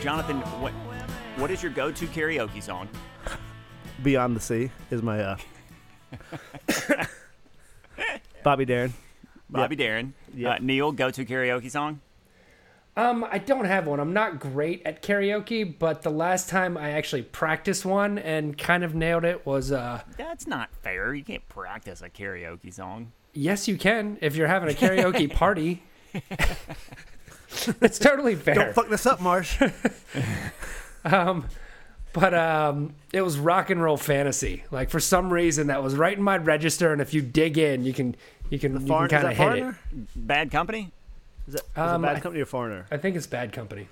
Jonathan, what what is your go-to karaoke song? Beyond the Sea is my uh Bobby Darin. Bobby Darin. Yep. Uh, Neil, go-to karaoke song? Um, I don't have one. I'm not great at karaoke, but the last time I actually practiced one and kind of nailed it was uh That's not fair. You can't practice a karaoke song. yes you can if you're having a karaoke party. it's totally fair. Don't fuck this up, Marsh. Um, but um, it was rock and roll fantasy. Like for some reason that was right in my register, and if you dig in, you can you can, you can kind of hit it. Bad Company? Is that, is it Um, bad I- company or foreigner? I think it's Bad Company.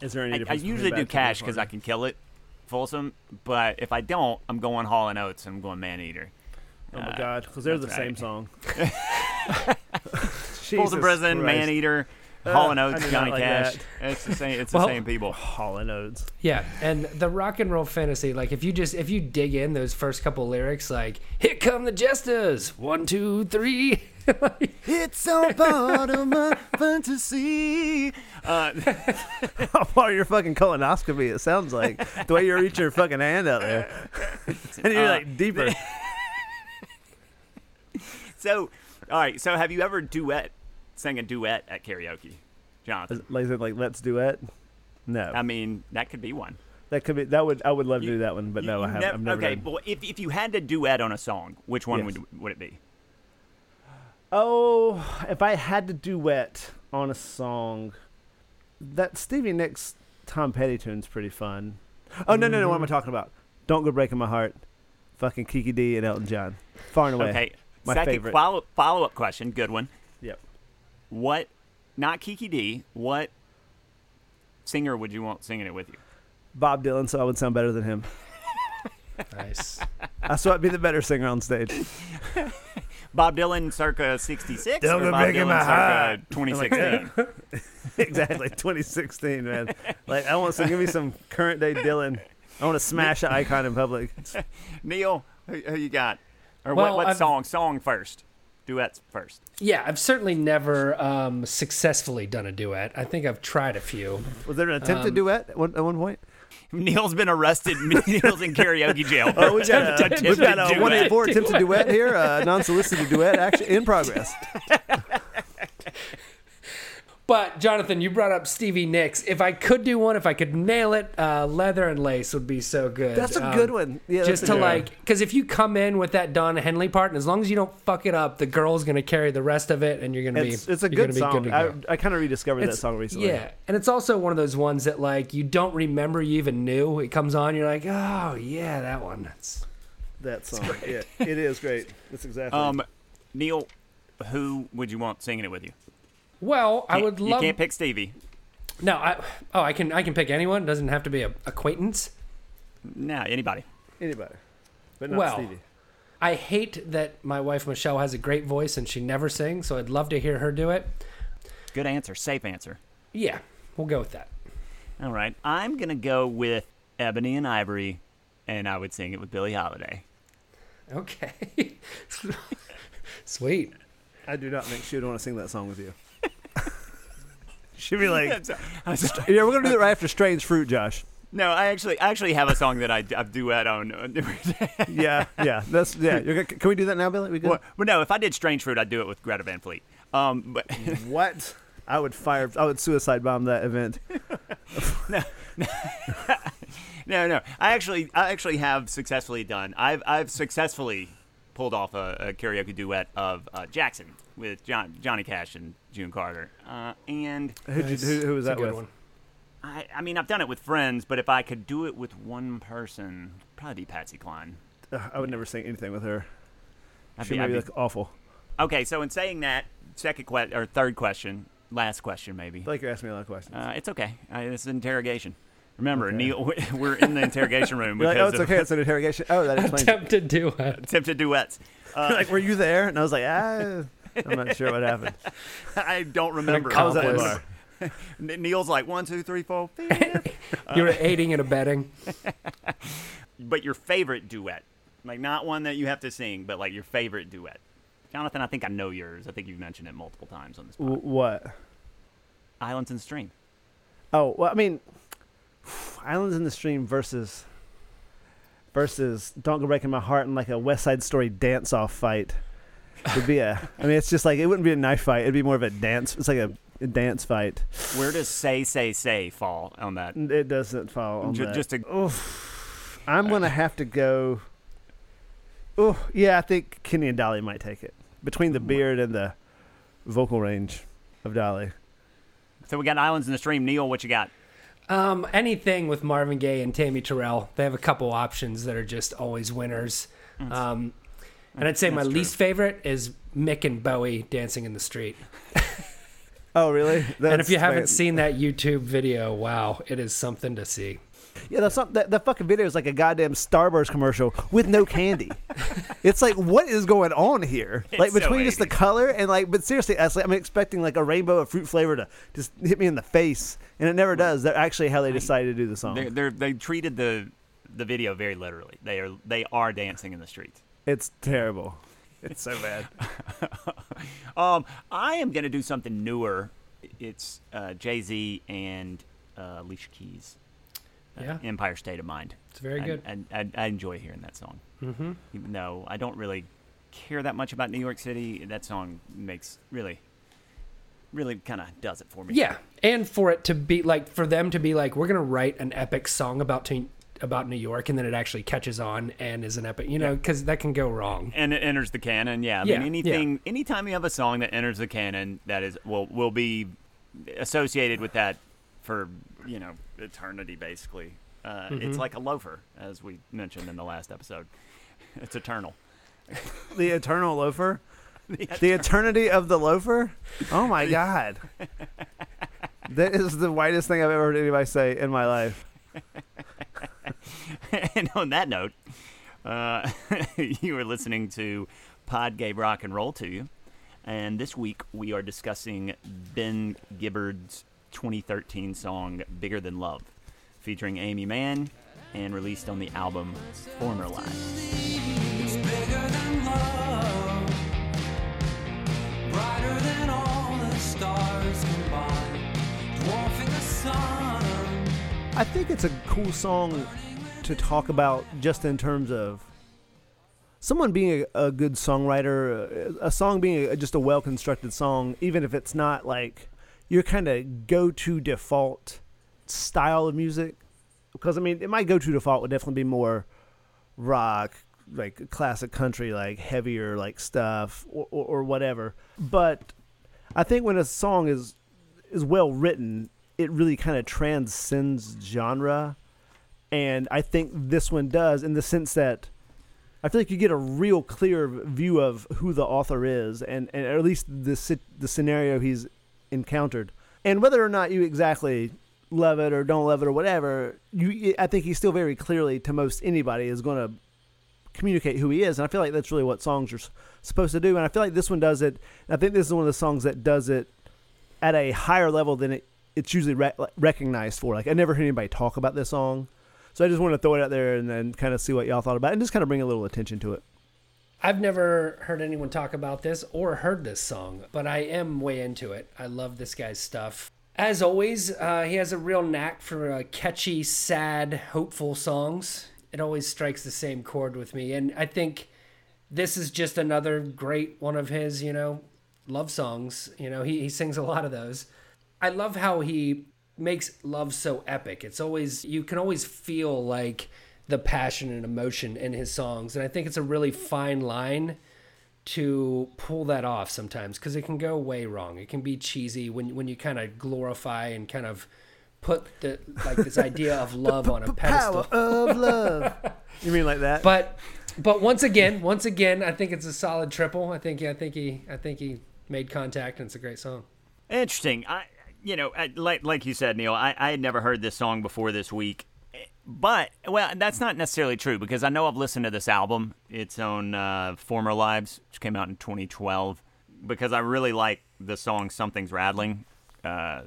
Is there any I, I usually Bad do cash because I can kill it, Folsom. But if I don't, I'm going Hall and Oates and I'm going Man Eater. Oh my Uh, god, because they're the that's same right. song. Folsom Prison, Man Eater, Hall and Oates, do not Johnny like Cash. that. It's the same. It's the Well- same people. Hall and Oates. Yeah, and the rock and roll fantasy, like if you just if you dig in those first couple lyrics, like "Here come the jesters, one, two, three. Like, It's all part of my fantasy. Uh, part of your fucking colonoscopy. It sounds like the way you reach your fucking hand out there, and you're Uh, like deeper. so, all right. So, have you ever duet, sang a duet at karaoke, Jonathan? like, is it like let's duet. No, I mean, that could be one. that could be. That would. I would love to You- do that one, but no, You I haven't. nev- I've never okay, done. well, if, if you had to duet on a song, which one Yes. would would it be? Oh, if I had to duet on a song, that Stevie Nicks Tom Petty tune's pretty fun. Oh no, no, no! What am Mm-hmm. I talking about? Don't go breaking my heart. Fucking Kiki Dee and Elton John, far and away. Okay. my Second favorite. follow follow up question. Good one. Yep. What? Not Kiki Dee. What singer would you want singing it with you? Bob Dylan, so I would sound better than him. nice. I so I'd be the better singer on stage. Bob Dylan, circa '66, Don't or Bob Dylan, my circa heart. 2016? exactly, 2016, man. Like I want to give me some current day Dylan. I want to smash an icon in public. Neil, who, who you got? Or Well, what, what I've- song? Song first. Duets first. Yeah, I've certainly never um, successfully done a duet. I think I've tried a few. Was there an attempted Um, duet at one, at one point? Neil's been arrested. Neil's in karaoke jail. Oh, we got a, Attempted we've got a duet. one eight four attempted duet here, uh, non-solicited duet, action in progress. But Jonathan, you brought up Stevie Nicks. If I could do one, if I could nail it, uh, leather and lace would be so good. That's a Um, good one. Yeah, just to good like, because if you come in with that Don Henley part, and as long as you don't fuck it up, the girl's gonna carry the rest of it, and you're gonna It's, be. it's a good song. Good go. I, I kind of rediscovered that song recently. Yeah, and it's also one of those ones that like you don't remember you even knew. It comes on, you're like, oh yeah, that one. That's that song. Yeah, it is great. That's exactly. Um, Neil, who would you want singing it with you? Well, I Can't- would You love. can't pick Stevie. no, I oh I can I can pick anyone. It doesn't have to be a acquaintance. No, anybody. Anybody, but not well, Stevie. I hate that my wife Michelle has a great voice and she never sings, so I'd love to hear her do it. Good answer. Safe answer. Yeah, we'll go with that. All right. I'm gonna go with Ebony and Ivory, and I would sing it with Billie Holiday. Okay. Sweet. I do not think she would want to sing that song with you. She'd be like, "Yeah, we're gonna do that right after Strange Fruit, Josh." no, I actually I actually have a song that I, I duet on. Yeah, yeah. That's yeah. You're, gonna- can we do that now, Billy? We good? well, but no, if I did Strange Fruit, I'd do it with Greta Van Fleet. Um, but What? I would fire. I would suicide bomb that event. no, no, no. I actually I actually have successfully done. I've I've successfully pulled off a, a karaoke duet of uh, Jackson with John, Johnny Cash and June Carter, uh, and Who'd who, who was that with? one. I, I mean, I've done it with friends, but if I could do it with one person, probably be Patsy Cline. Ugh, I would never sing anything with her. I'd She be, made I'd be, look awful. Okay, so in saying that, second que- or third question, last question maybe. I feel like you're asking me a lot of questions. Uh, it's okay. Uh, it's an interrogation. Remember, Okay. Neil, we're in the interrogation room You're like, oh, it's okay. It's an interrogation. Oh, that explains. Attempted duet. of attempted duets. Uh, like, were you there? And I was like, ah, I'm not sure what happened. I don't remember. I was at. Neil's like one, two, three, four, fifth. You were aiding and abetting. but your favorite duet, like not one that you have to sing, but like your favorite duet. Jonathan, I think I know yours. I think you've mentioned it multiple times on this. W- Podcast. what? Islands in the Stream. Oh, well, I mean, Islands in the Stream versus versus Don't Go Breaking My Heart in like a West Side Story dance off fight would be a. I mean, it's just like it wouldn't be a knife fight. It'd be more of a dance. It's like a, a dance fight. Where does "Say Say Say" fall on that? It doesn't fall on Ju- that. just a- Oof. I'm gonna have to go. Oh yeah, I think Kenny and Dolly might take it between the beard and the vocal range of Dolly. So we got Islands in the Stream. Neil, what you got? Um, anything with Marvin Gaye and Tammy Terrell, they have a couple options that are just always winners. Um, and I'd say my true. least favorite is Mick and Bowie dancing in the street. Oh really? and if That's you haven't fan- seen that YouTube video, wow, it is something to see. Yeah, that's not that, that fucking video is like a goddamn Starburst commercial with no candy. it's like what is going on here? like so between just the color and like, but seriously, I like, I'm expecting like a rainbow of fruit flavor to just hit me in the face, and it never does. They're actually how they decided to do the song. They're, they're, they treated the the video very literally. They are they are dancing in the streets. It's terrible. It's so bad. Um, I am gonna do something newer. It's uh, Jay Z and uh, Alicia Keys. Uh, Yeah. Empire State of Mind. It's very I- good. I, I, I enjoy hearing that song. Mm-hmm. Even though I don't really care that much about New York City, that song makes really, really kind of does it for me. Yeah, and for it to be like for them to be like, we're gonna write an epic song about to, about New York, and then it actually catches on and is an epic, you know, because that can go wrong. and it enters the canon. Yeah, I Yeah, mean anything, anytime you have a song that enters the canon, that is will will be associated with that for you know eternity, basically. Uh, Mm-hmm. It's like a loafer, as we mentioned in the last episode. It's eternal. The eternal loafer. The eternity of the loafer. Oh my god. That is the whitest thing I've ever heard anybody say in my life. and on that note, uh, you are listening to Pod Gay Rock and Roll to you. And this week we are discussing Ben Gibbard's 2013 song Bigger Than Love, featuring Aimee Mann and released on the album Former Life. It's bigger than love, brighter than all the stars combined, dwarfing the sun. I think it's a cool song to talk about just in terms of someone being a, a good songwriter, a, song being a, just a well constructed song, even if it's not like your kind of go to default style of music. Because, I mean, my go to default would definitely be more rock, like classic country, like heavier, like stuff, or, or, or whatever. But I think when a song is is well written, it really kind of transcends genre, and I think this one does in the sense that I feel like you get a real clear view of who the author is, and, and at least the the scenario he's encountered, and whether or not you exactly love it or don't love it or whatever. You, I think he still very clearly to most anybody is going to communicate who he is, and I feel like that's really what songs are supposed to do. And I feel like this one does it. I think this is one of the songs that does it at a higher level than it, it's usually re- recognized for. Like I never heard anybody talk about this song, so I just want to throw it out there and then kind of see what y'all thought about it, and just kind of bring a little attention to it. I've never heard anyone talk about this or heard this song, but I am way into it. I love this guy's stuff. As always, uh, he has a real knack for uh, catchy, sad, hopeful songs. It always strikes the same chord with me, and I think this is just another great one of his, you know, love songs. You know, he, he sings a lot of those. I love how he makes love so epic. It's always, you can always feel like the passion and emotion in his songs. And I think it's a really fine line to pull that off sometimes because it can go way wrong. It can be cheesy when, when you kind of glorify and kind of put the like this idea of love on a pedestal. Power of love. you mean like that? But but once again, once again, I think it's a solid triple. I think I think he I think he made contact and it's a great song. Interesting. I, you know, like like you said, Neil, I, I had never heard this song before this week, but well, that's not necessarily true because I know I've listened to this album. It's on uh, Former Lives, which came out in 2012, because I really like the song "Something's Rattling" uh,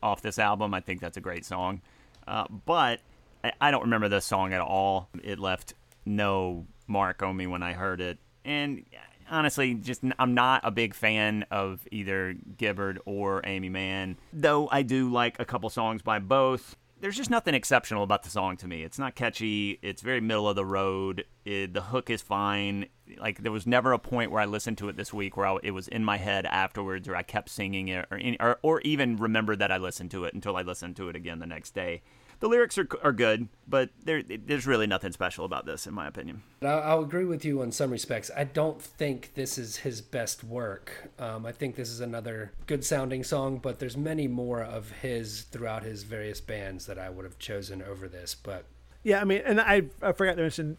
off this album. I think that's a great song, uh, but I, I don't remember this song at all. It left no mark on me when I heard it, and honestly, just I'm not a big fan of either Gibbard or Aimee Mann. Though I do like a couple songs by both. There's just nothing exceptional about the song to me. It's not catchy. It's very middle of the road. It, the hook is fine. Like there was never a point where I listened to it this week where I, it was in my head afterwards, or I kept singing it, or, or or even remembered that I listened to it until I listened to it again the next day the lyrics are, are good, but there, there's really nothing special about this, in my opinion. I'll, I'll agree with you in some respects. I don't think this is his best work. Um, I think this is another good sounding song, but there's many more of his throughout his various bands that I would have chosen over this. But yeah, I mean, and I I forgot to mention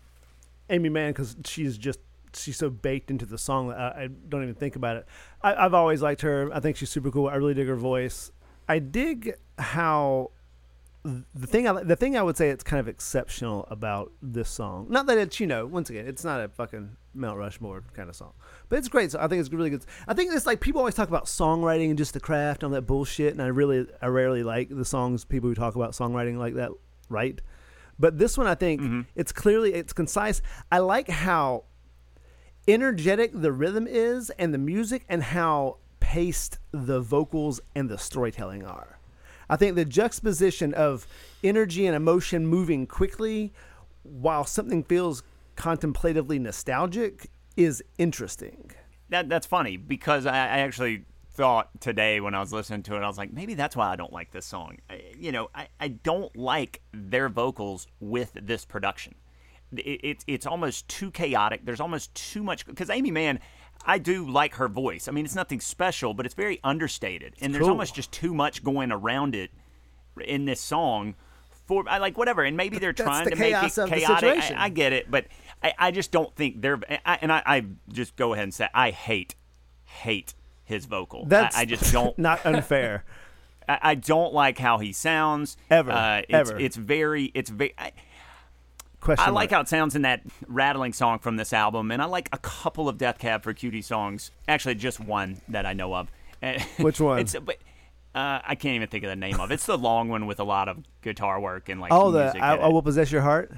Aimee Mann because she's just she's so baked into the song that I, I don't even think about it. I, I've always liked her. I think she's super cool. I really dig her voice. I dig how the thing I the thing I would say it's kind of exceptional about this song. Not that it's you know once again it's not a fucking Mount Rushmore kind of song, but it's great. So I think it's really good. I think it's like people always talk about songwriting and just the craft and all that bullshit, and I really I rarely like the songs people who talk about songwriting like that, right? But this one I think mm-hmm. it's clearly it's concise. I like how energetic the rhythm is and the music and how paced the vocals and the storytelling are. I think the juxtaposition of energy and emotion moving quickly while something feels contemplatively nostalgic is interesting. That that's funny because I, I, actually thought today when I was listening to it, I was like, maybe that's why I don't like this song. I, you know, I, I don't like their vocals with this production. It, it, it's almost too chaotic. There's almost too much because Aimee Mann I do like her voice. I mean, it's nothing special, but it's very understated, and there's cool. almost just too much going around it in this song. For I like whatever, and maybe they're trying the to make it chaotic. I, I, get it, but I, I just don't think they're. I, and I, I, just go ahead and say I hate, hate his vocal. That's I, just don't. Not unfair. I, don't like how he sounds. Ever, uh, it's, ever. It's very. It's very. Question I like how it sounds in that rattling song from this album, and I like a couple of Death Cab for Cutie songs. Actually, just one that I know of. Which one? it's, but, uh, I can't even think of the name of it. It's the long one with a lot of guitar work and like. Oh, the I, I, Will Possess Your Heart.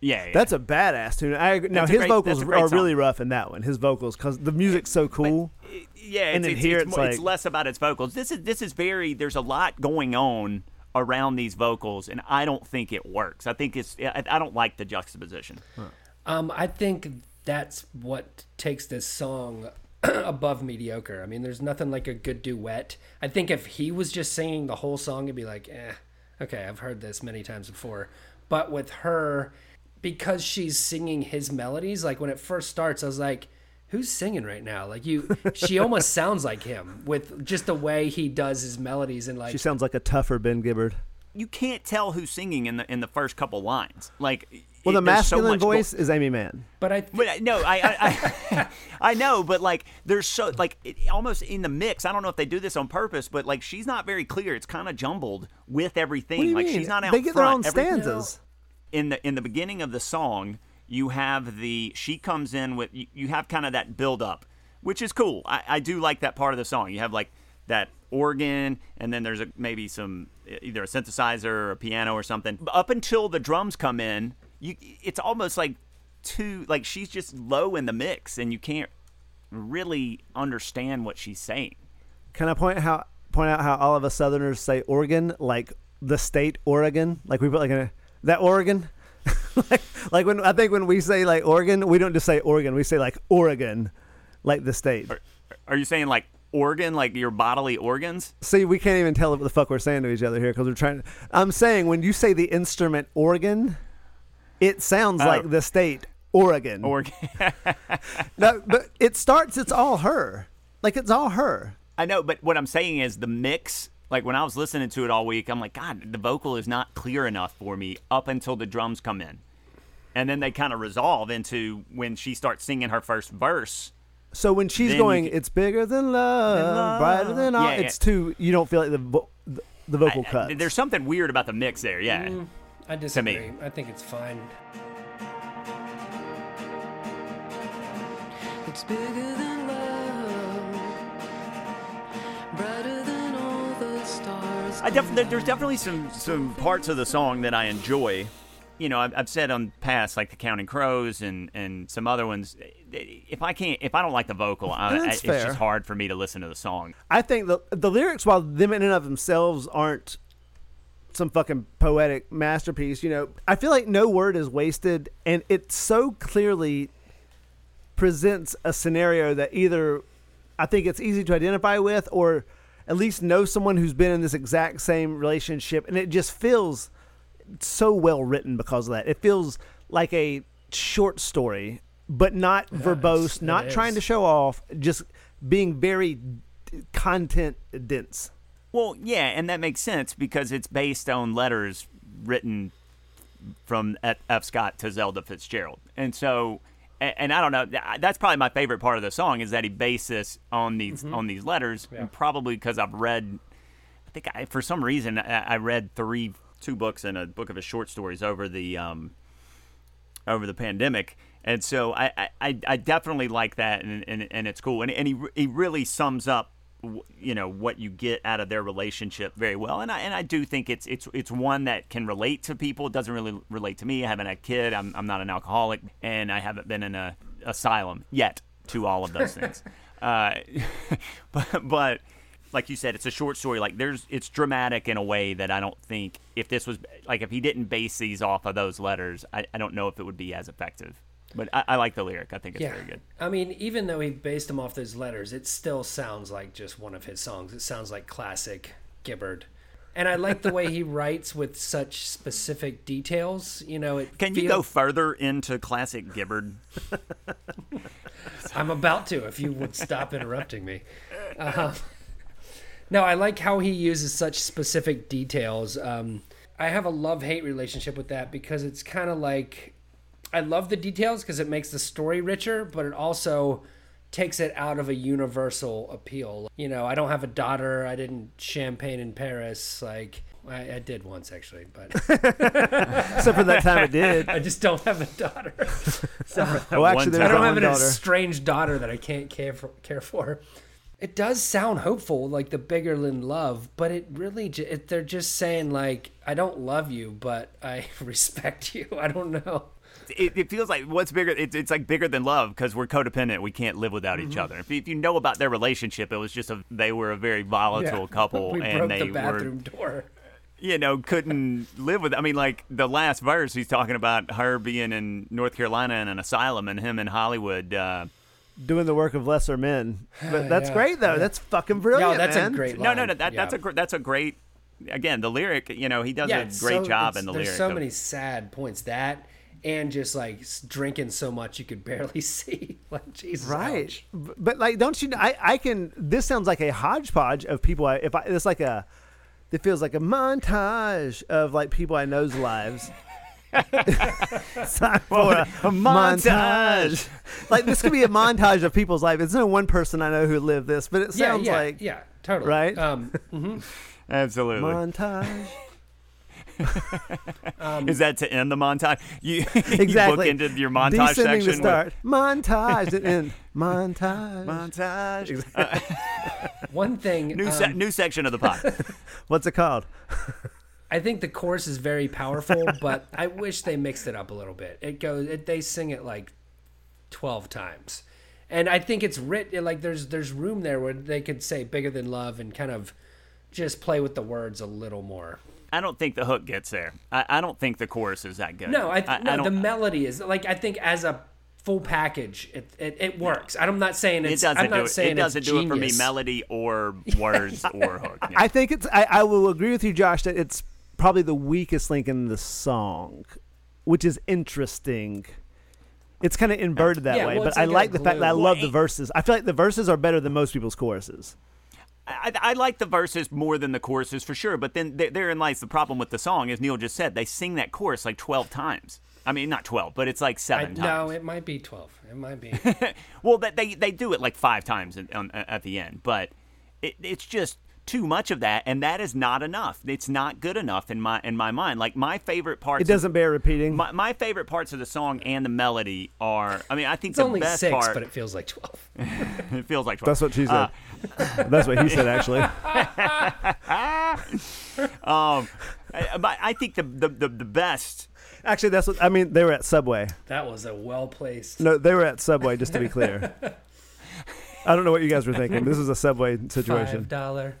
Yeah, yeah. that's a badass tune. I now his great, vocals are song. really rough in that one. His vocals because the music's so cool. But, yeah, and it's, then here it's, it's, more, like, it's less about its vocals. This is this is very. There's a lot going on around these vocals, and I don't think it works. I think it's I, don't like the juxtaposition. Huh. Um, I think that's what takes this song above mediocre. I mean, there's nothing like a good duet. I think if he was just singing the whole song, it'd be like, eh, okay, I've heard this many times before. But with her, because she's singing his melodies, like when it first starts, I was like, who's singing right now? Like you, she almost sounds like him with just the way he does his melodies and like. She sounds like a tougher Ben Gibbard. You can't tell who's singing in the in the first couple lines. Like, well, it, the masculine so voice go- is Aimee Mann. But I, th- but uh, no, I, I, I, I, know, but like, there's so like it, almost in the mix. I don't know if they do this on purpose, but like, she's not very clear. It's kind of jumbled with everything. like, mean? she's not out. They get front. their own stanzas. In the in the beginning of the song, you have the she comes in with you, you have kind of that build up which is cool. I, I do like that part of the song. You have like that organ, and then there's a, maybe some either a synthesizer or a piano or something. Up until the drums come in, you it's almost like too like she's just low in the mix, and you can't really understand what she's saying. Can I point how point out how all of us Southerners say Oregon like the state Oregon? Like we put like a that Oregon. like, like when I think when we say like Oregon, we don't just say Oregon. We say like Oregon like the state. Are, are you saying like organ, like your bodily organs? See, we can't even tell what the fuck we're saying to each other here because we're trying. To, I'm saying when you say the instrument organ, it sounds oh. like the state Oregon. Oregon. no, but it starts. It's all her. Like it's all her. I know, but what I'm saying is the mix like when I was listening to it all week, I'm like, God, the vocal is not clear enough for me up until the drums come in, and then they kind of resolve into when she starts singing her first verse. So when she's going, can- it's bigger than love, love. brighter than all. Yeah, yeah. It's too. You don't feel like the vo- the, the vocal I- I- there's something weird about the mix there. Yeah. Mm. I me. disagree. I think it's fine. It's bigger than love, brighter I def- there's definitely some some parts of the song that I enjoy. You know, I've, I've said on past like the Counting Crows and and some other ones. If I can't, if I don't like the vocal, I, I, it's fair. just hard for me to listen to the song. I think the the lyrics, while them in and of themselves aren't some fucking poetic masterpiece, you know, I feel like no word is wasted, and it so clearly presents a scenario that either I think it's easy to identify with, or at least know someone who's been in this exact same relationship, and it just feels so well written because of that. It feels like a short story, but not verbose, not trying is. to show off, just being very content dense. Well, yeah, and that makes sense because it's based on letters written from F. F. Scott to Zelda Fitzgerald, and so. A- And I don't know. That's probably my favorite part of the song is that he based this on these on these letters, Yeah. and probably because I've read. I think I, for some reason I, I read three, two books and a book of his short stories over the um, over the pandemic, and so I I, I- definitely like that, and, and and it's cool, and and he he really sums up, you know, what you get out of their relationship very well, and I and I do think it's it's it's one that can relate to people. It doesn't really relate to me. I haven't had a kid. I'm I'm not an alcoholic, and I haven't been in a asylum yet to all of those things. uh, but but like you said, it's a short story. Like there's, it's dramatic in a way that I don't think if this was like if he didn't base these off of those letters, I, I don't know if it would be as effective. But I, I like the lyric. I think it's yeah. very good. I mean, even though he based them off those letters, it still sounds like just one of his songs. It sounds like classic Gibbard. And I like the way he writes with such specific details. You know, it Can you go further into classic Gibbard? I'm about to, if you would stop interrupting me. Um, no, I like how he uses such specific details. Um, I have a love hate relationship with that because it's kind of like I love the details because it makes the story richer, but it also takes it out of a universal appeal. You know, I don't have a daughter. I didn't champagne in Paris. Like I, I did once actually, but Except for that time I did. I just don't have a daughter. Oh, actually, One there's I don't have an daughter. estranged daughter that I can't care for. Care for. It does sound hopeful, like the bigger than love, but it really it, they're just saying like I don't love you, but I respect you. I don't know. It, it feels like what's bigger. It, it's like bigger than love because we're codependent. We can't live without each other. If, you- if you know about their relationship, it was just a they were a very volatile couple, we and broke they the were bathroom door. you know, couldn't live with. I mean, like the last verse, he's talking about her being in North Carolina in an asylum, and him in Hollywood. Uh, Doing the work of lesser men. But that's Yeah, great, though. yeah. That's fucking brilliant. No, that's man. a great. no, no, no. That, That's a gr- that's a great. Again, the lyric. You know, he does yeah, a great so- job in the there's lyric. so of- many sad points that, and just like drinking so much you could barely see. like Jesus, Right. ouch. But like, don't you? know I I can. This sounds like a hodgepodge of people. I, if I, it's like a, it feels like a montage of like people I know's lives. It's time for a, montage. like this could be a montage of people's life. It's no one person I know who lived this, but it sounds yeah, like yeah, totally. right? Um, mm-hmm. Absolutely. montage. Is that to end the montage? You, you Exactly. book into your montage Descending section. to with- start montage and end montage. montage. one thing. New um, se- new section of the pod. What's it called? I think the chorus is very powerful, but I wish they mixed it up a little bit. It goes, it, they sing it like twelve times, and I think it's written like there's there's room there where they could say bigger than love and kind of just play with the words a little more. I don't think the hook gets there. I, I don't think the chorus is that good. No, I, th- no, don't, the melody is like I think as a full package, it it, it works. I'm not saying it doesn't I'm not do it. saying It doesn't it's do it for me. Melody or words or hook. Yeah. I think it's. I, I will agree with you, Josh, that it's probably the weakest link in the song, which is interesting. It's kind of inverted that Yeah, way, well, but it's I like a like the fact that I love Well, the verses. I feel like the verses are better than most people's choruses. I, I like the verses more than the choruses for sure, but then there- therein lies the problem with the song, as Neil just said. They sing that chorus like twelve times. I mean, not twelve, but it's like I, seven no, it might be 12. It might be. well, they they do it like five times in, on, at the end, but it, it's just too much of that, and that is not enough. It's not good enough in my in my mind. Like my favorite parts. It doesn't bear repeating. My, my favorite parts of the song and the melody are. I mean, I think It's the only best six, part. but it feels like 12. it feels like 12. That's what she said. Uh, That's what he said, actually. um, I, but I think the, the the the best. Actually, that's what I mean. They were at Subway. That was a well placed. No, they were at Subway. Just to be clear, I don't know what you guys were thinking. This is a Subway Five situation. dollar.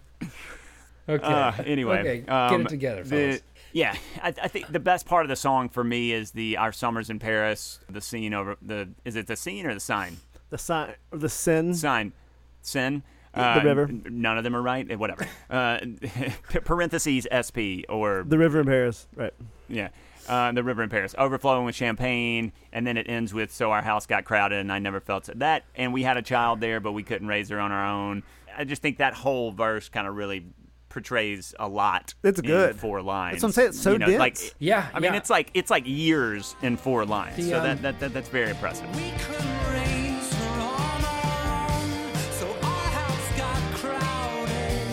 Okay. Uh, anyway, okay, get um, it together, the- fellas. yeah, I, I think the best part of the song for me is the "Our Summers in Paris." The scene over the is it the scene or the sign? The sign, or the sin. Sign, sin. The Uh, river. n- None of them are right. eh, Whatever. Uh, parentheses SP or The river in Paris. Right. yeah. Uh, the river in Paris, overflowing with champagne, and then it ends with "So our house got crowded, and I never felt so." That, and we had a child there, but we couldn't raise her on our own. I just think that whole verse kind of really portrays a lot. It's in good. four lines. That's what I'm saying, it's so you know, Like. Yeah, I mean, yeah. it's like it's like years in four lines. The, so um, that, that, that that's very impressive. We couldn't raise her on our own, so our house got crowded.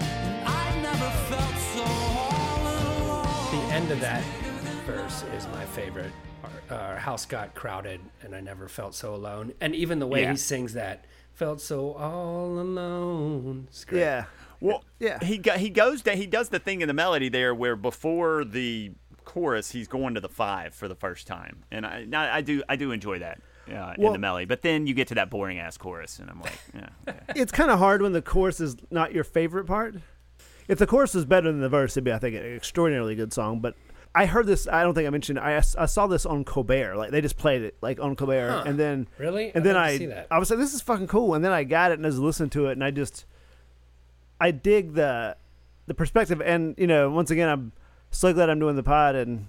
And I've never felt so all alone. The end of that verse is my favorite. Our, our house got crowded, and I never felt so alone. And even the way Yeah. he sings that, felt so all alone. It's great. Yeah. Well, Yeah. he go, he goes to, he does the thing in the melody there where before the chorus he's going to the five for the first time, and I I, I do I do enjoy that uh, in the melody. But then you get to that boring ass chorus, and I'm like, yeah, okay. It's kind of hard when the chorus is not your favorite part. If the chorus is better than the verse, it'd be, I think, an extraordinarily good song. But I heard this. I don't think I mentioned. I, I saw this on Colbert. Like they just played it like on Colbert, Huh. and then Really? and then I see that. I was like, this is fucking cool. And then I got it and I was listening to it, and I just I dig the the perspective. And you know, once again, I'm so glad I'm doing the pod and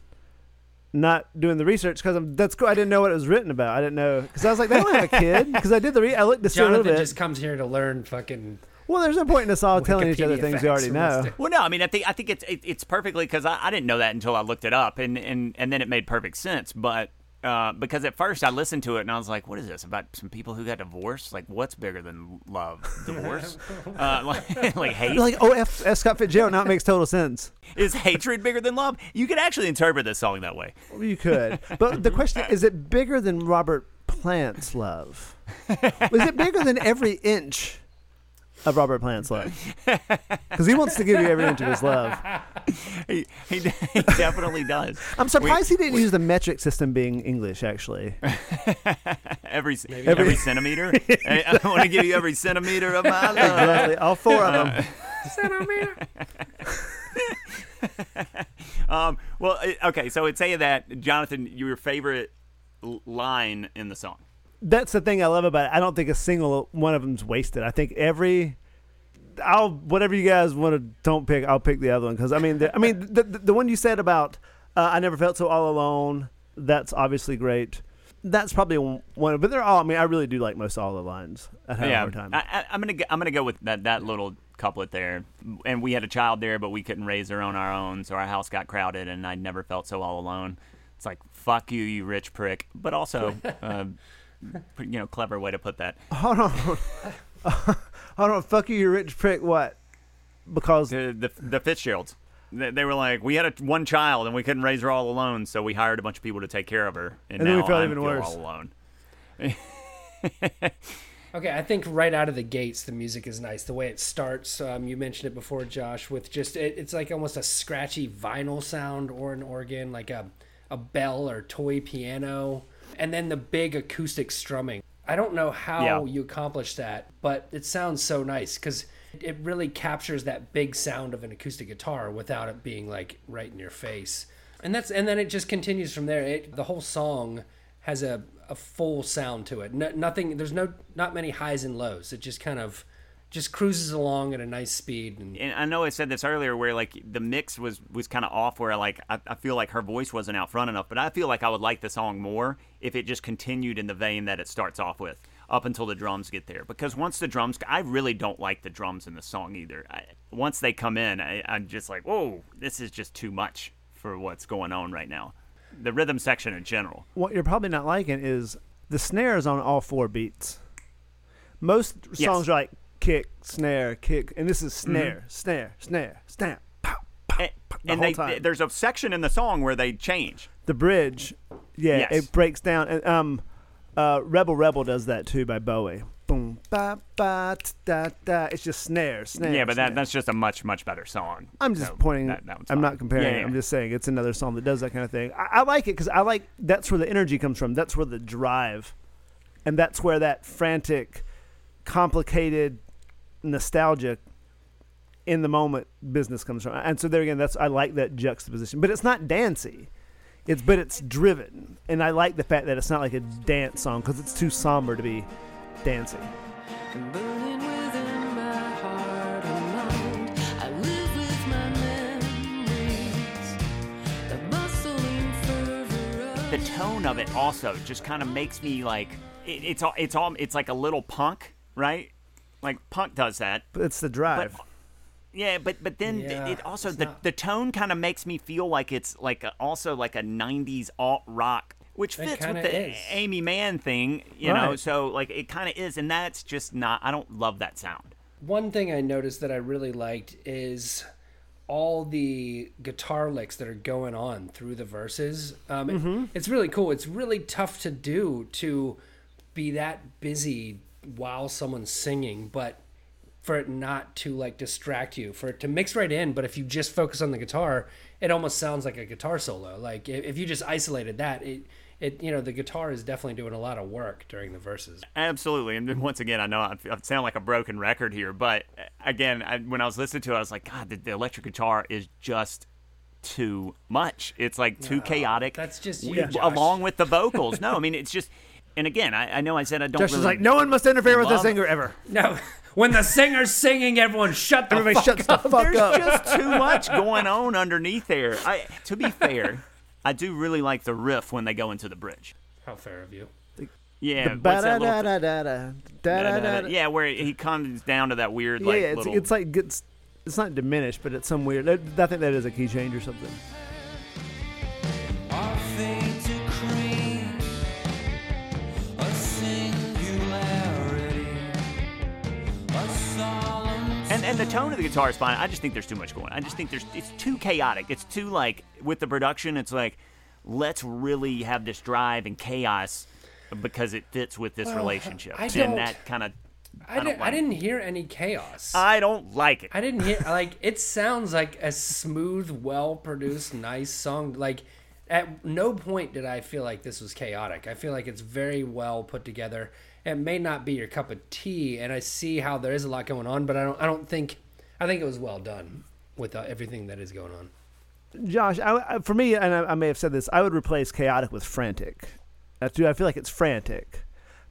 not doing the research because I'm that's cool. I didn't know what it was written about. I didn't know because I was like, they don't have a kid because I did the re- I looked to see a little Jonathan bit. just comes here to learn fucking. Well, there's no point in us all telling each other things we already know. Well, no, I mean, I think I think it's it, it's perfectly because I, I didn't know that until I looked it up, and and and then it made perfect sense. But uh, because at first I listened to it and I was like, "What is this about some people who got divorced? Like, what's bigger than love? Divorce? uh, like, like hate? Like, oh, F, F. Scott Fitzgerald. Now it makes total sense. is hatred bigger than love? You could actually interpret this song that way. You could, but the question is: it bigger than Robert Plant's love? Was it bigger than every inch of Robert Plant's love? Because he wants to give you every inch of his love. He, he, he definitely does. I'm surprised he didn't use the metric system being English. Actually, Every every, Every- centimeter. I, I want to give you every centimeter of my love. exactly. All four of them. Um, well, okay. So it's saying that Jonathan, your favorite line in the song. That's the thing I love about it. I don't think a single one of them's wasted. I think every. I'll whatever you guys want to don't pick. I'll pick the other one because I mean, the, I mean the, the the one you said about uh, I never felt so all alone. That's obviously great. That's probably one, but they're all. I mean, I really do like most all the lines. I have a yeah, time. I, I, I'm gonna go, I'm gonna go with that that little couplet there. And we had a child there, but we couldn't raise her on our own, so our house got crowded, and I never felt so all alone. It's like fuck you, you rich prick, but also, uh, you know, clever way to put that. hold on, hold on. Fuck you, you rich prick. What? Because The the, the Fitzgeralds. They, they were like, we had a, one child and we couldn't raise her all alone, so we hired a bunch of people to take care of her, and, And then we felt I even worse. all alone. Okay, I think right out of the gates, the music is nice. The way it starts, um, you mentioned it before, Josh, with just it, it's like almost a scratchy vinyl sound or an organ, like a a bell or toy piano, and then the big acoustic strumming. I don't know how Yeah. you accomplish that, but it sounds so nice because it really captures that big sound of an acoustic guitar without it being like right in your face. And that's and then it just continues from there. It, the whole song has a, a full sound to it. No, nothing. There's no not many highs and lows. It just kind of just cruises along at a nice speed. And and I know I said this earlier, where like the mix was was kind of off, where like I, I feel like her voice wasn't out front enough, but I feel like I would like the song more if it just continued in the vein that it starts off with. up until the drums get there. Because once the drums, I really don't like the drums in the song either. I, once they come in, I, I'm just like, whoa, this is just too much for what's going on right now. The rhythm section in general. What you're probably not liking is the snares on all four beats. Most Yes. songs are like kick, snare, kick, and this is snare, snare, snare, snap, pow, pow, And, pow, the and they, time. there's a section in the song where they change. the bridge, yeah, Yes. it breaks down. And um, uh, Rebel Rebel does that too by Bowie. Boom, ba ba da da. It's just snare, snare. yeah, but snare. that, that's just a much, much better song. I'm just So pointing. that- that I'm not comparing. Yeah, it. yeah. I'm just saying it's another song that does that kind of thing. I, I like it because I like that's where the energy comes from. That's where the drive, and that's where that frantic, complicated, nostalgia, in the moment business comes from. And so there again, that's I like that juxtaposition. But it's not dancey. It's but it's driven, and I like the fact that it's not like a dance song because it's too somber to be dancey. And burning within my heart and mind, I live with my memories. The bustling fervor of the tone of it also just kind of makes me like it, it's all it's all it's like a little punk, right? Like punk does that. But it's the drive. But yeah, but but then Yeah, it also the not- the tone kind of makes me feel like it's like a, also like a '90s alt rock, which fits with the is. Aimee Mann thing, you know. So like it kind of is, and that's just not. I don't love that sound. One thing I noticed that I really liked is all the guitar licks that are going on through the verses. Um, it- it's really cool. It's really tough to do to be that busy while someone's singing, but for it not to like distract you, for it to mix right in. But if you just focus on the guitar, it almost sounds like a guitar solo. Like if you just isolated that, it it you know the guitar is definitely doing a lot of work during the verses. Absolutely, and then once again, I know I sound like a broken record here, but uh, again, I, when I was listening to it, I was like, God, the, the electric guitar is just too much. It's like too chaotic. that's just you, along with the vocals. no, I mean it's just. And again, I, I know I said I don't. Josh is really like, no one must interfere with the love- singer ever. No, when the singer's singing, everyone shut the Everybody fuck shuts the up. fuck There's up. just too much going on underneath there. I, to be fair, I do really like the riff when they go into the bridge. How fair of you. Yeah, what's that little- Ba-da-da-da-da, da-da-da-da. yeah, where he comes down to that weird Yeah, like yeah, it's, little. it's like it's it's not diminished, but it's some weird. I I think that is a key change or something. Our fate and the tone of the guitar is fine. I just think there's too much going. on. I just think there's it's too chaotic. It's too like with the production. It's like let's really have this drive and chaos because it fits with this relationship. I don't- and that kind of I, don't didn't. Like it. didn't hear any chaos. I don't like it. I didn't hear like it sounds like a smooth, well produced, nice song. Like at no point did I feel like this was chaotic. I feel like it's very well put together. It may not be your cup of tea, and I see how there is a lot going on, but I don't. I don't think. I think it was well done with uh, everything that is going on. Josh, I, I, for me, and I, I may have said this, I would replace chaotic with frantic. That's do I feel like it's frantic,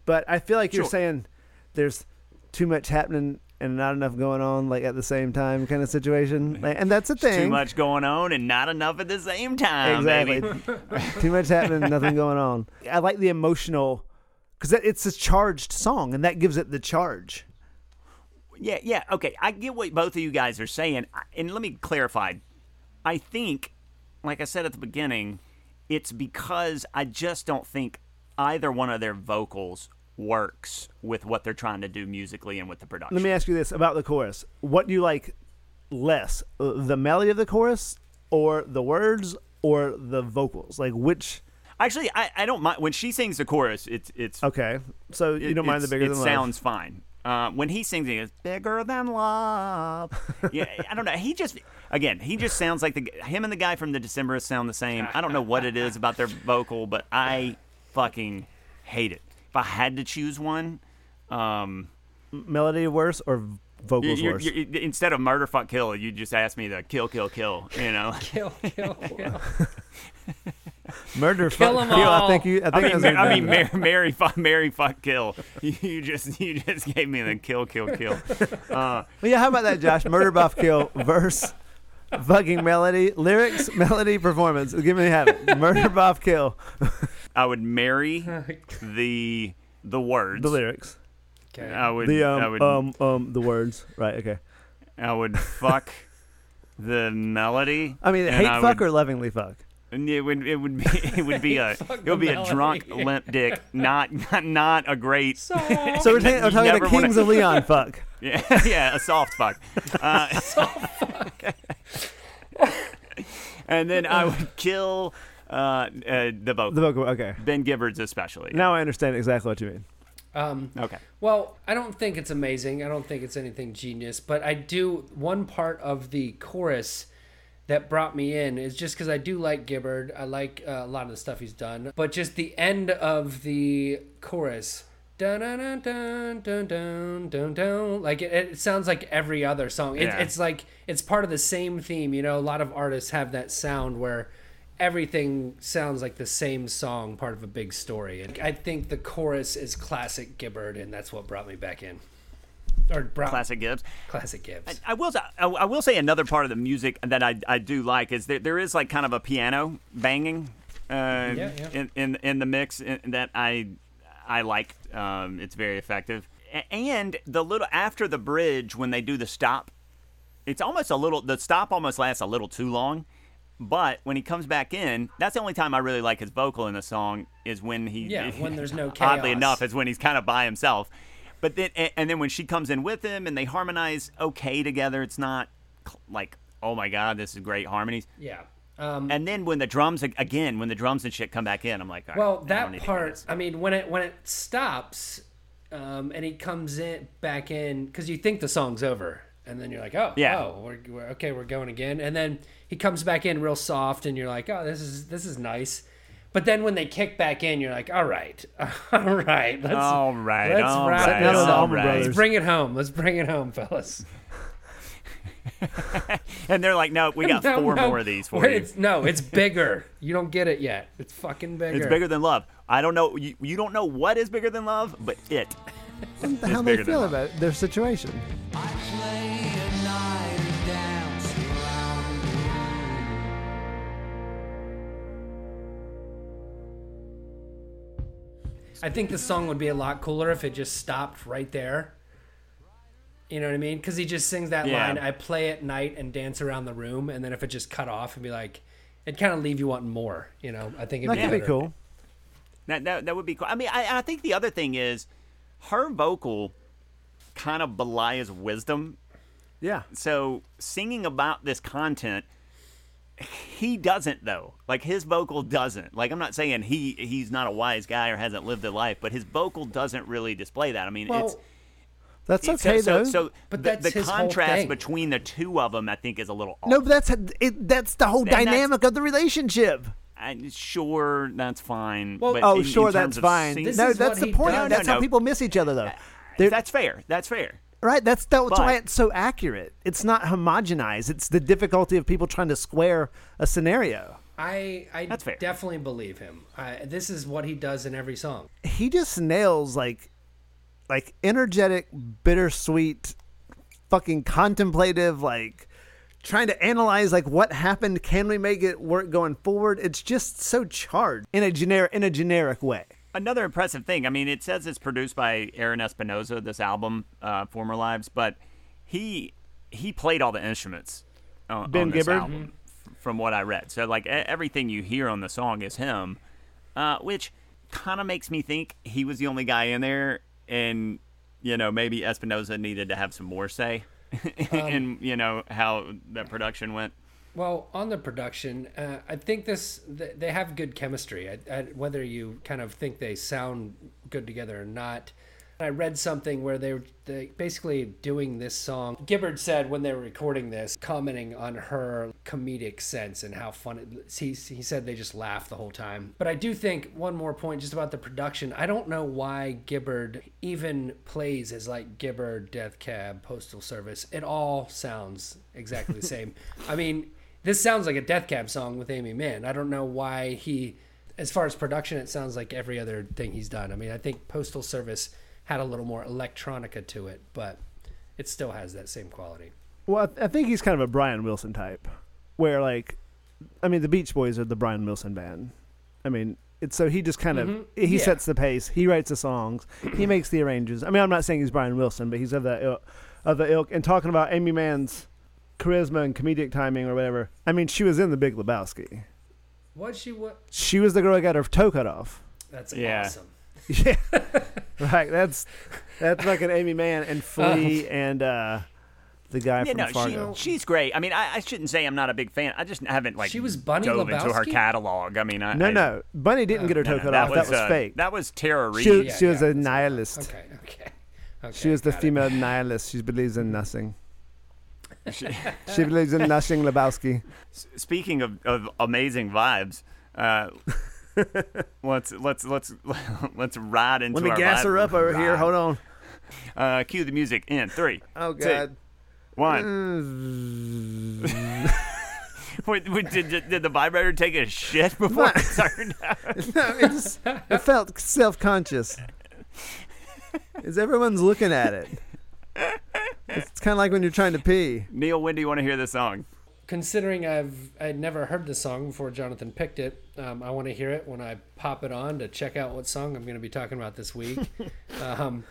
but I feel like you're saying there's too much happening and not enough going on, like at the same time, kind of situation. Like, and that's the thing. Too much going on and not enough at the same time. exactly. Too much happening, nothing going on. I like the emotional because it's a charged song, and that gives it the charge. Yeah, yeah. Okay, I get what both of you guys are saying, and let me clarify. I think, like I said at the beginning, it's because I just don't think either one of their vocals works with what they're trying to do musically and with the production. Let me ask you this about the chorus: What do you like less, the melody of the chorus, or the words, or the vocals? Like which? Actually, I, I don't mind when she sings the chorus. It's it's Okay, so you don't mind the bigger it than sounds fine. Uh, when he sings it, it's bigger than love. yeah, I don't know. He just again, he just sounds like the him and the guy from the Decemberists sound the same. I don't know what it is about their vocal, but I fucking hate it. If I had to choose one, um. Melody worse or vocals you're- worse? you're- instead of murder, fuck, kill, you just asked me to kill, kill, kill. You know. Kill, kill, kill. Murder, Kill fuck, 'em kill. I think you. I I mean, ma- I mean, doing. Mary, Mary, fuck, Mary, fuck, kill. You just, you just gave me the kill, kill, kill. Uh, Well, yeah, how about that, Josh? Murder, buff, kill, verse, fucking melody, lyrics, melody, performance. Give me have it. Murder, buff, kill. I would marry the the words. The lyrics. Okay. I would. The I um would. um um the words. Right. Okay. I would fuck the melody. I mean, hate I fuck would, or lovingly fuck. and It would. It would be. It would be a. It would the be a drunk limp dick. Not. Not, not a great. So we're, ta- we're You talking never the wanna- Kings of Leon fuck. Yeah. Yeah. A soft fuck. Uh, soft fuck. and then I would kill uh, uh, the vocal. The vocal. Okay. ben Gibbards, especially. Now I understand exactly what you mean. Um, Okay. Well, I don't think it's amazing. I don't think it's anything genius, but I do. One part of the chorus that brought me in is just because I do like Gibbard. I like uh, a lot of the stuff he's done, but just the end of the chorus. Dun dun dun dun dun dun dun dun. Like it, it sounds like every other song. It, Yeah. It's like it's part of the same theme. You know, a lot of artists have that sound where everything sounds like the same song, part of a big story. And I think the chorus is classic Gibbard, and that's what brought me back in. Or brought Classic Gibbs. classic Gibbs. I will. I, I will say another part of the music that I, I do like is there, there is like kind of a piano banging uh, yeah. In, in in the mix that I I like. Um, it's very effective. And the little after the bridge when they do the stop, it's almost a little. The stop almost lasts a little too long. But when he comes back in, that's the only time I really like his vocal in the song is when he. Yeah, when there's no Oddly enough, is when he's kind of by himself. But then, and, then when she comes in with him and they harmonize okay together, it's not like, oh my god, this is great harmonies. yeah. Um, And then when the drums again, when the drums and shit come back in, I'm like, all right, well, that part. I mean, when it when it stops, um, and he comes in back in because you think the song's over, and then you're like, oh, Yeah. oh, we're, we're okay, we're going again, and then he comes back in real soft, and you're like, oh, this is this is nice. But then when they kick back in, you're like, all right, all right, let's All right, let's all wrap right, this they're up. Right. Let's bring it home. Let's bring it home, fellas. and they're like, no, we got No, four no. more of these for you. It's, no, it's bigger. You don't get it yet. It's fucking bigger. It's bigger than love. I don't know. You, you don't know what is bigger than love, but it. What the It's hell they feel love. about their situation? I play a night and dance around. I think the song would be a lot cooler if it just stopped right there. You know what I mean? Because he just sings that Yeah. line, I play at night and dance around the room. And then if it just cut off and be like, it'd kind of leave you wanting more. You know, I think it'd That be could be cool. That, that, that would be cool. I mean, I, I think the other thing is her vocal kind of belies wisdom. Yeah. So singing about this content, he doesn't though. Like his vocal doesn't. Like I'm not saying he he's not a wise guy or hasn't lived a life, but his vocal doesn't really display that. I mean, Well, it's That's so- okay so, though. So, But the, that's the his whole contrast thing. between the two of them, I think, is a little off. no, but that's it, that's the whole that's- dynamic of the relationship. I, sure, that's fine. Well- but Oh, in- in sure, terms that's fine. sing- This no, that's the point. does. No, That's no, how people miss each other, though. Uh, They're- that's fair. That's fair. right. That's that's But- why it's so accurate. It's not homogenized. It's the difficulty of people trying to square a scenario. I, I That's fair. definitely believe him. I, this is what he does in every song. He just nails like, like energetic, bittersweet, fucking contemplative, like trying to analyze like what happened. Can we make it work going forward? It's just so charged in a generic in a generic way. Another impressive thing. I mean, it says it's produced by Aaron Espinosa. This album, uh, Former Lives, but he he played all the instruments on, Ben on this Gibbard? album, f- from what I read. So like e- everything you hear on the song is him, uh, which kind of makes me think he was the only guy in there, and you know maybe Espinosa needed to have some more say in you know how that production went. Well, on the production, uh, I think this they have good chemistry. I, I, whether you kind of think they sound good together or not. I read something where they were they basically doing this song. Gibbard said when they were recording this, commenting on her comedic sense and how fun it. He he said they just laughed the whole time. But I do think one more point just about the production. I don't know why Gibbard even plays as like Gibbard, Death Cab, Postal Service. It all sounds exactly the same. I mean, this sounds like a Death Cab song with Aimee Mann. I don't know why he, as far as production, it sounds like every other thing he's done. I mean, I think Postal Service had a little more electronica to it, but it still has that same quality. Well, I, th- I think he's kind of a Brian Wilson type, where like, I mean, the Beach Boys are the Brian Wilson band. I mean, It's so he just kind of Mhm. he Yeah. sets the pace. He writes the songs. he makes the arrangements. I mean, I'm not saying he's Brian Wilson, but he's of the ilk, of the ilk. And talking about Aimee Mann's charisma and comedic timing or whatever. I mean, she was in The Big Lebowski. What she what? She was the girl that got her toe cut off. That's Yeah. awesome. Yeah, right. That's that's fucking Aimee Mann and Flea and uh, the guy Yeah, from no, Fargo. she, she's great. I mean, I, I shouldn't say I'm not a big fan. I just haven't like She was Bunny dove into her catalog. I mean, I, no, I, no, Bunny didn't get her no, toe no, cut that off. Was, that was uh, fake. That was Tara Reid. she, Yeah, she was yeah, a nihilist. Okay, okay. okay She was the got it. female nihilist. She believes in nothing. She- She believes in nothing, Lebowski. Speaking of, of amazing vibes, uh, let's let's let's let's ride into Let me gas vibe. her up over here. Hold on. Uh, cue the music in three, Oh Two. God. one. Wait, wait, did, did, did the vibrator take a shit before it turned out? it, just, it felt self-conscious. As everyone's looking at it. It's kind of like when you're trying to pee. Neil, when do you want to hear this song? Considering I've I'd never heard the song before Jonathan picked it, um, I want to hear it when I pop it on to check out what song I'm going to be talking about this week. um,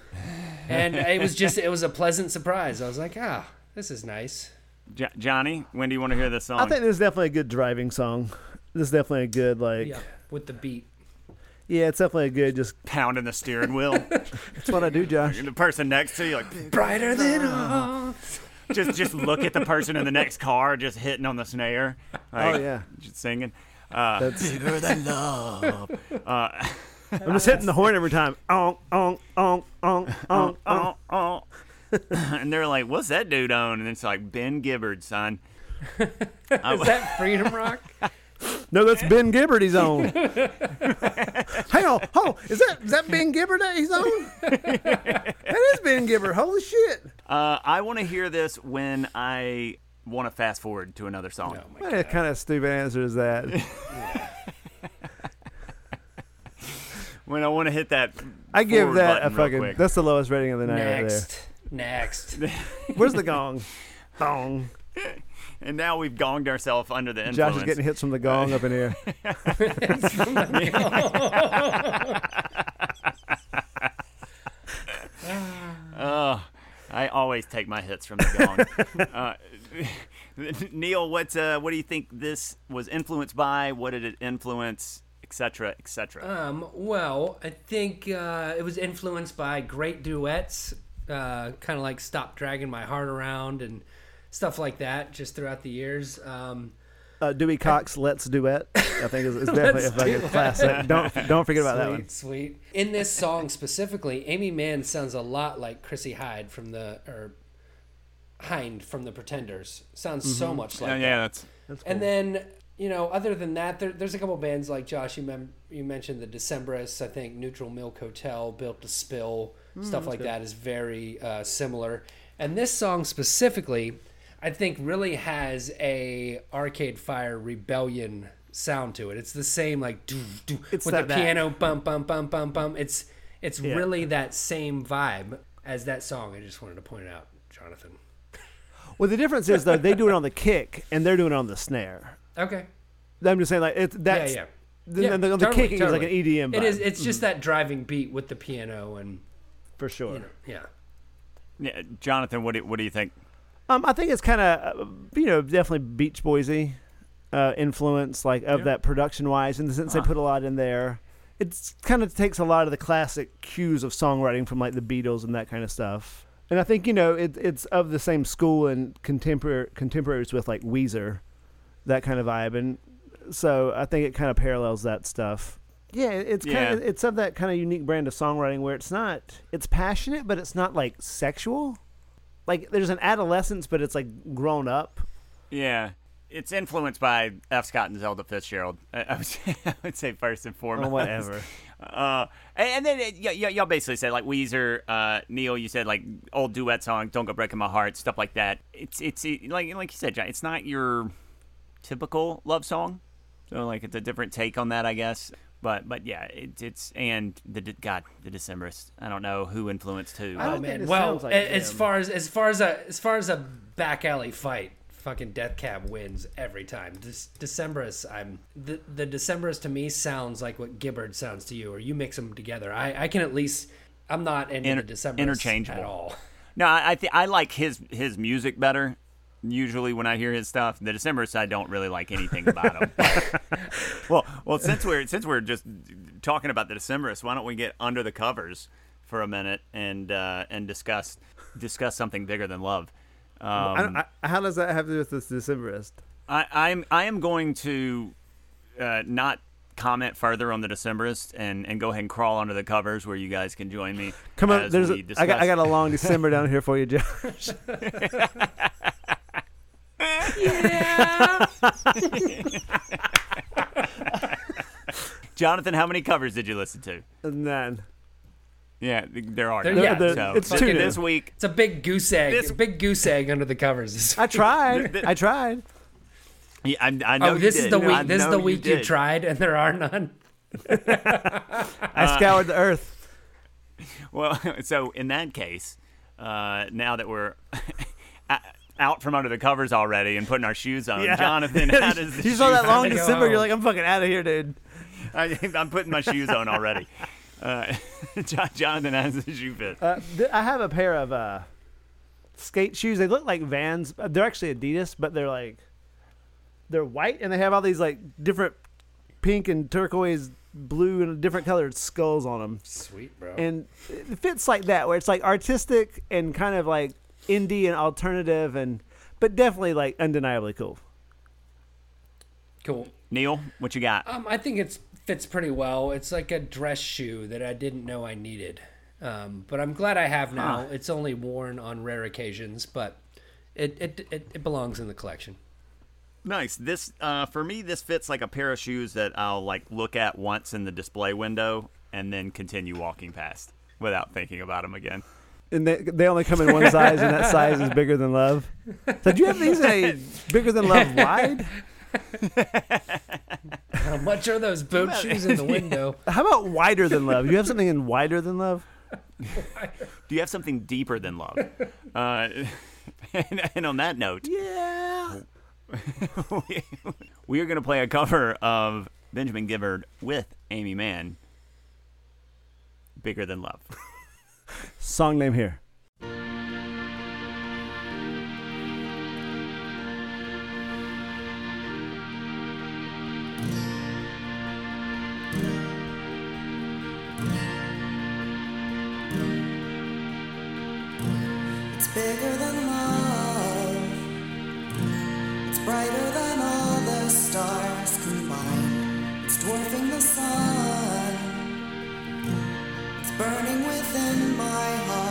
and it was just it was a pleasant surprise. I was like, ah, this is nice. Jo- Johnny, when do you want to hear this song? I think this is definitely a good driving song. This is definitely a good like. Yeah, with the beat. Yeah, it's definitely a good. Just pounding the steering wheel. that's what I do, Josh. and the person next to you, like, Brighter than all. Just just look at the person in the next car, just hitting on the snare. Like, Oh yeah. just singing. Uh, That's. bigger than love. Uh, I'm just hitting the horn every time. Ong, ong, ong, ong, ong, ong. oh, oh. and they're like, "What's that dude on?" And it's like Ben Gibbard, son. Is that Freedom Rock? No, that's Ben Gibbard he's on. Hang on, hold on. Is that is that Ben Gibbard that he's on? that is Ben Gibbard. Holy shit. Uh, I want to hear this when I want to fast forward to another song. Oh my What kind of stupid answer is that? When I want to hit that. I give forward that a button real fucking. quick. That's the lowest rating of the night right Next, next. Where's the gong? Gong. And now we've gonged ourselves under the influence. Josh is getting hits from the gong up in here. Oh, I always take my hits from the gong. uh, Neil, what's uh, what do you think this was influenced by? What did it influence, etc., etc.? Um, well, I think uh, it was influenced by great duets, uh, kind of like "Stop Dragging My Heart Around" and stuff like that, just throughout the years. Um, Uh, Dewey Cox, Let's Duet. I think is, is definitely a fucking classic. Don't don't forget about that sweet, one. sweet. In this song specifically, Aimee Mann sounds a lot like Chrissie Hyde from the or Hynde from the Pretenders. Sounds so much like yeah, that. yeah, that's that's. And then, you know, other than that, there, there's a couple bands like Josh. You mem- you mentioned the Decemberists. I think Neutral Milk Hotel, Built to Spill, stuff like that is very uh, similar. And this song specifically, I think, really has a Arcade Fire Rebellion sound to it. It's the same like doo, doo, It's with that- the that- piano bum bum bum bum bum. It's it's Yeah. really that same vibe as that song. I just wanted to point it out, Jonathan. Well, the difference is though they do it on the kick and they're doing it on the snare. Okay. I'm just saying like it's that's yeah, yeah. The, Yeah, the, the totally, kicking is like an. EDM. It vibe, is. It's just mm. that driving beat with the piano and for sure. you know, yeah. yeah. Jonathan, what do what do you think? Um, I think it's kind of, uh, you know, definitely Beach Boysy uh, influence, like of Yeah. that production wise, in the sense they Ah. put a lot in there. It's kind of takes a lot of the classic cues of songwriting from like the Beatles and that kind of stuff. And I think you know it, it's of the same school and contemporary contemporaries with like Weezer, that kind of vibe, and so I think it kind of parallels that stuff. Yeah, it's kind of Yeah. it's of that kind of unique brand of songwriting where it's not it's passionate, but it's not like sexual like there's an adolescence, but it's like grown up. Yeah, it's influenced by F. Scott and Zelda Fitzgerald. I, I, would, say, I would say first and foremost. Or whatever. Uh, and, and then uh, y- y- y'all basically said like Weezer, uh, Neil. You said like old duet song, "Don't Go Breaking My Heart," stuff like that. It's it's it, like like you said, John. It's not your typical love song. So like it's a different take on that, I guess. But but yeah, it, it's and the God the Decemberists. I don't know who influenced who. I Oh don't man. think it Well, sounds like a- as them. far as as far as a as far as a back alley fight, fucking Death Cab wins every time. This Decemberist, I'm the the Decemberist to me sounds like what Gibbard sounds to you, or you mix them together. I I can at least I'm not into Inter- the Decemberist interchangeable. at all. No, I I, th- I like his his music better. Usually, when I hear his stuff, the Decemberists, I don't really like anything about him. well, well, since we're since we're just talking about the Decemberists, why don't we get under the covers for a minute and uh, and discuss discuss something bigger than love? Um, I I- how does that have to do with this Decemberist? I, I'm I am going to uh, not comment further on the Decemberists and, and go ahead and crawl under the covers where you guys can join me. Come on, there's a, I got I got a long December down here for you, Josh. Jonathan, how many covers did you listen to? None. Yeah, there are. There- none. yeah, there- so it's two this week. It's a big goose egg. This- a big goose egg under the covers. I tried. I tried. Yeah, I, I know oh, you this is did. the I week. This is the week you, did. tried, and there are none. I scoured the earth. Well, so in that case, uh, now that we're a- out from under the covers already and putting our shoes on, Yeah. Jonathan, how does the you saw that long December? You're like, I'm fucking out of here, dude. I, I'm putting my shoes on already. Uh, Jonathan, how does the shoe fit? Uh, th- I have a pair of uh, skate shoes. They look like Vans. They're actually Adidas, but they're like they're white and they have all these like different pink and turquoise, blue and different colored skulls on them. Sweet, bro. And it fits like that, where it's like artistic and kind of like indie and alternative, and but definitely like undeniably cool. cool. Neil, what you got? Um, I think it fits pretty well. It's like a dress shoe that I didn't know I needed, um, but I'm glad I have now. It's only worn on rare occasions, but it it, it, it belongs in the collection. Nice. This uh, for me, this fits like a pair of shoes that I'll like look at once in the display window and then continue walking past without thinking about them again. And they, they only come in one size, and that size is bigger than love. So do you have these in a bigger than love wide? How much are those boat shoes in the window? How about wider than love? You have something in wider than love? Do you have something deeper than love? uh, and, and on that note, Yeah. we, we are going to play a cover of Benjamin Gibbard with Aimee Mann. Bigger than love. Song name here. It's bigger than love. It's brighter than all the stars combined. It's dwarfing the sun. It's burning within my heart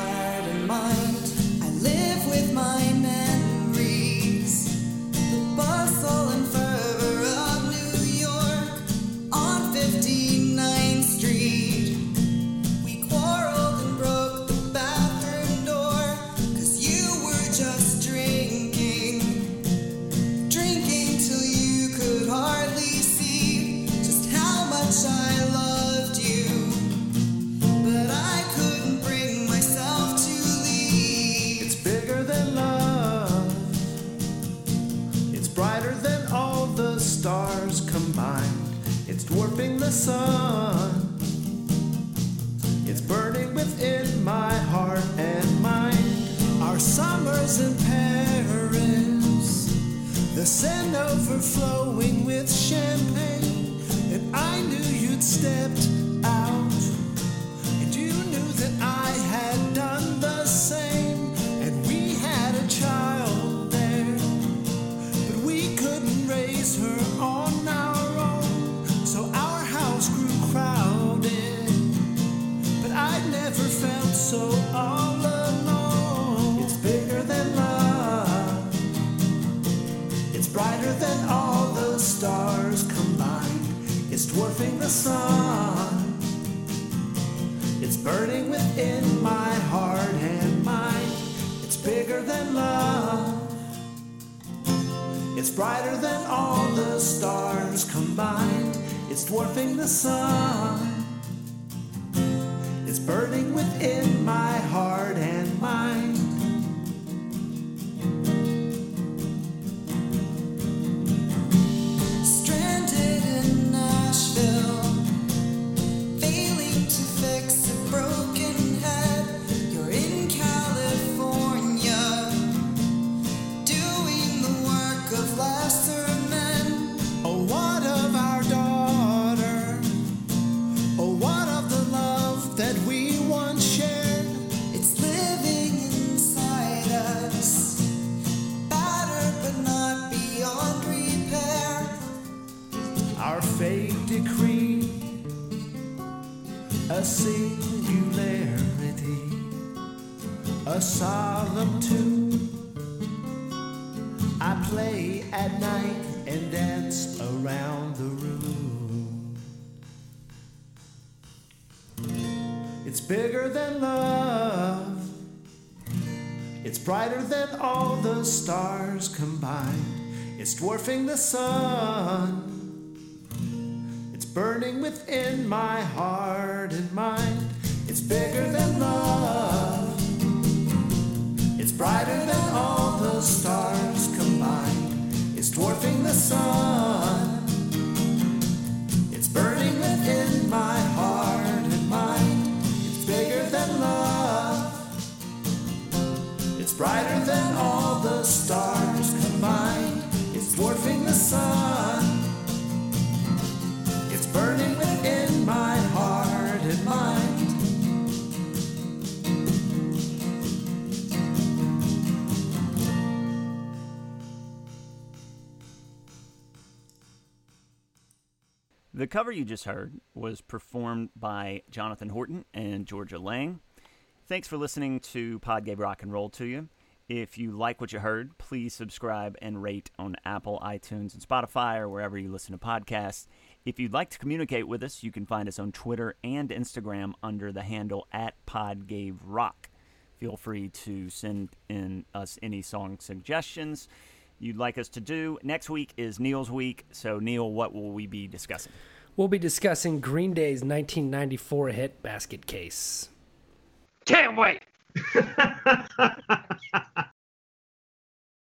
stars combined, it's dwarfing the sun. It's burning within my heart and mind. It's bigger than love. It's brighter than all the stars combined. It's dwarfing the sun. It's burning within my heart and mind. Brighter than all the stars combined. It's dwarfing the sun. It's burning within my heart and mind. It's bigger than love. It's brighter than all the stars combined. It's dwarfing the sun. Brighter than all the stars combined. It's dwarfing the sun. It's burning within my heart and mind. The cover you just heard was performed by Jonathan Horton and Georgia Lang. Thanks for listening to Pod Gave Rock and Roll to you. If you like what you heard, please subscribe and rate on Apple, iTunes, and Spotify or wherever you listen to podcasts. If you'd like to communicate with us, you can find us on Twitter and Instagram under the handle at PodGaveRock. Feel free to send in us any song suggestions you'd like us to do. Next week is Neil's week. So, Neil, what will we be discussing? We'll be discussing Green Day's 1994 hit Basket Case. Can't wait.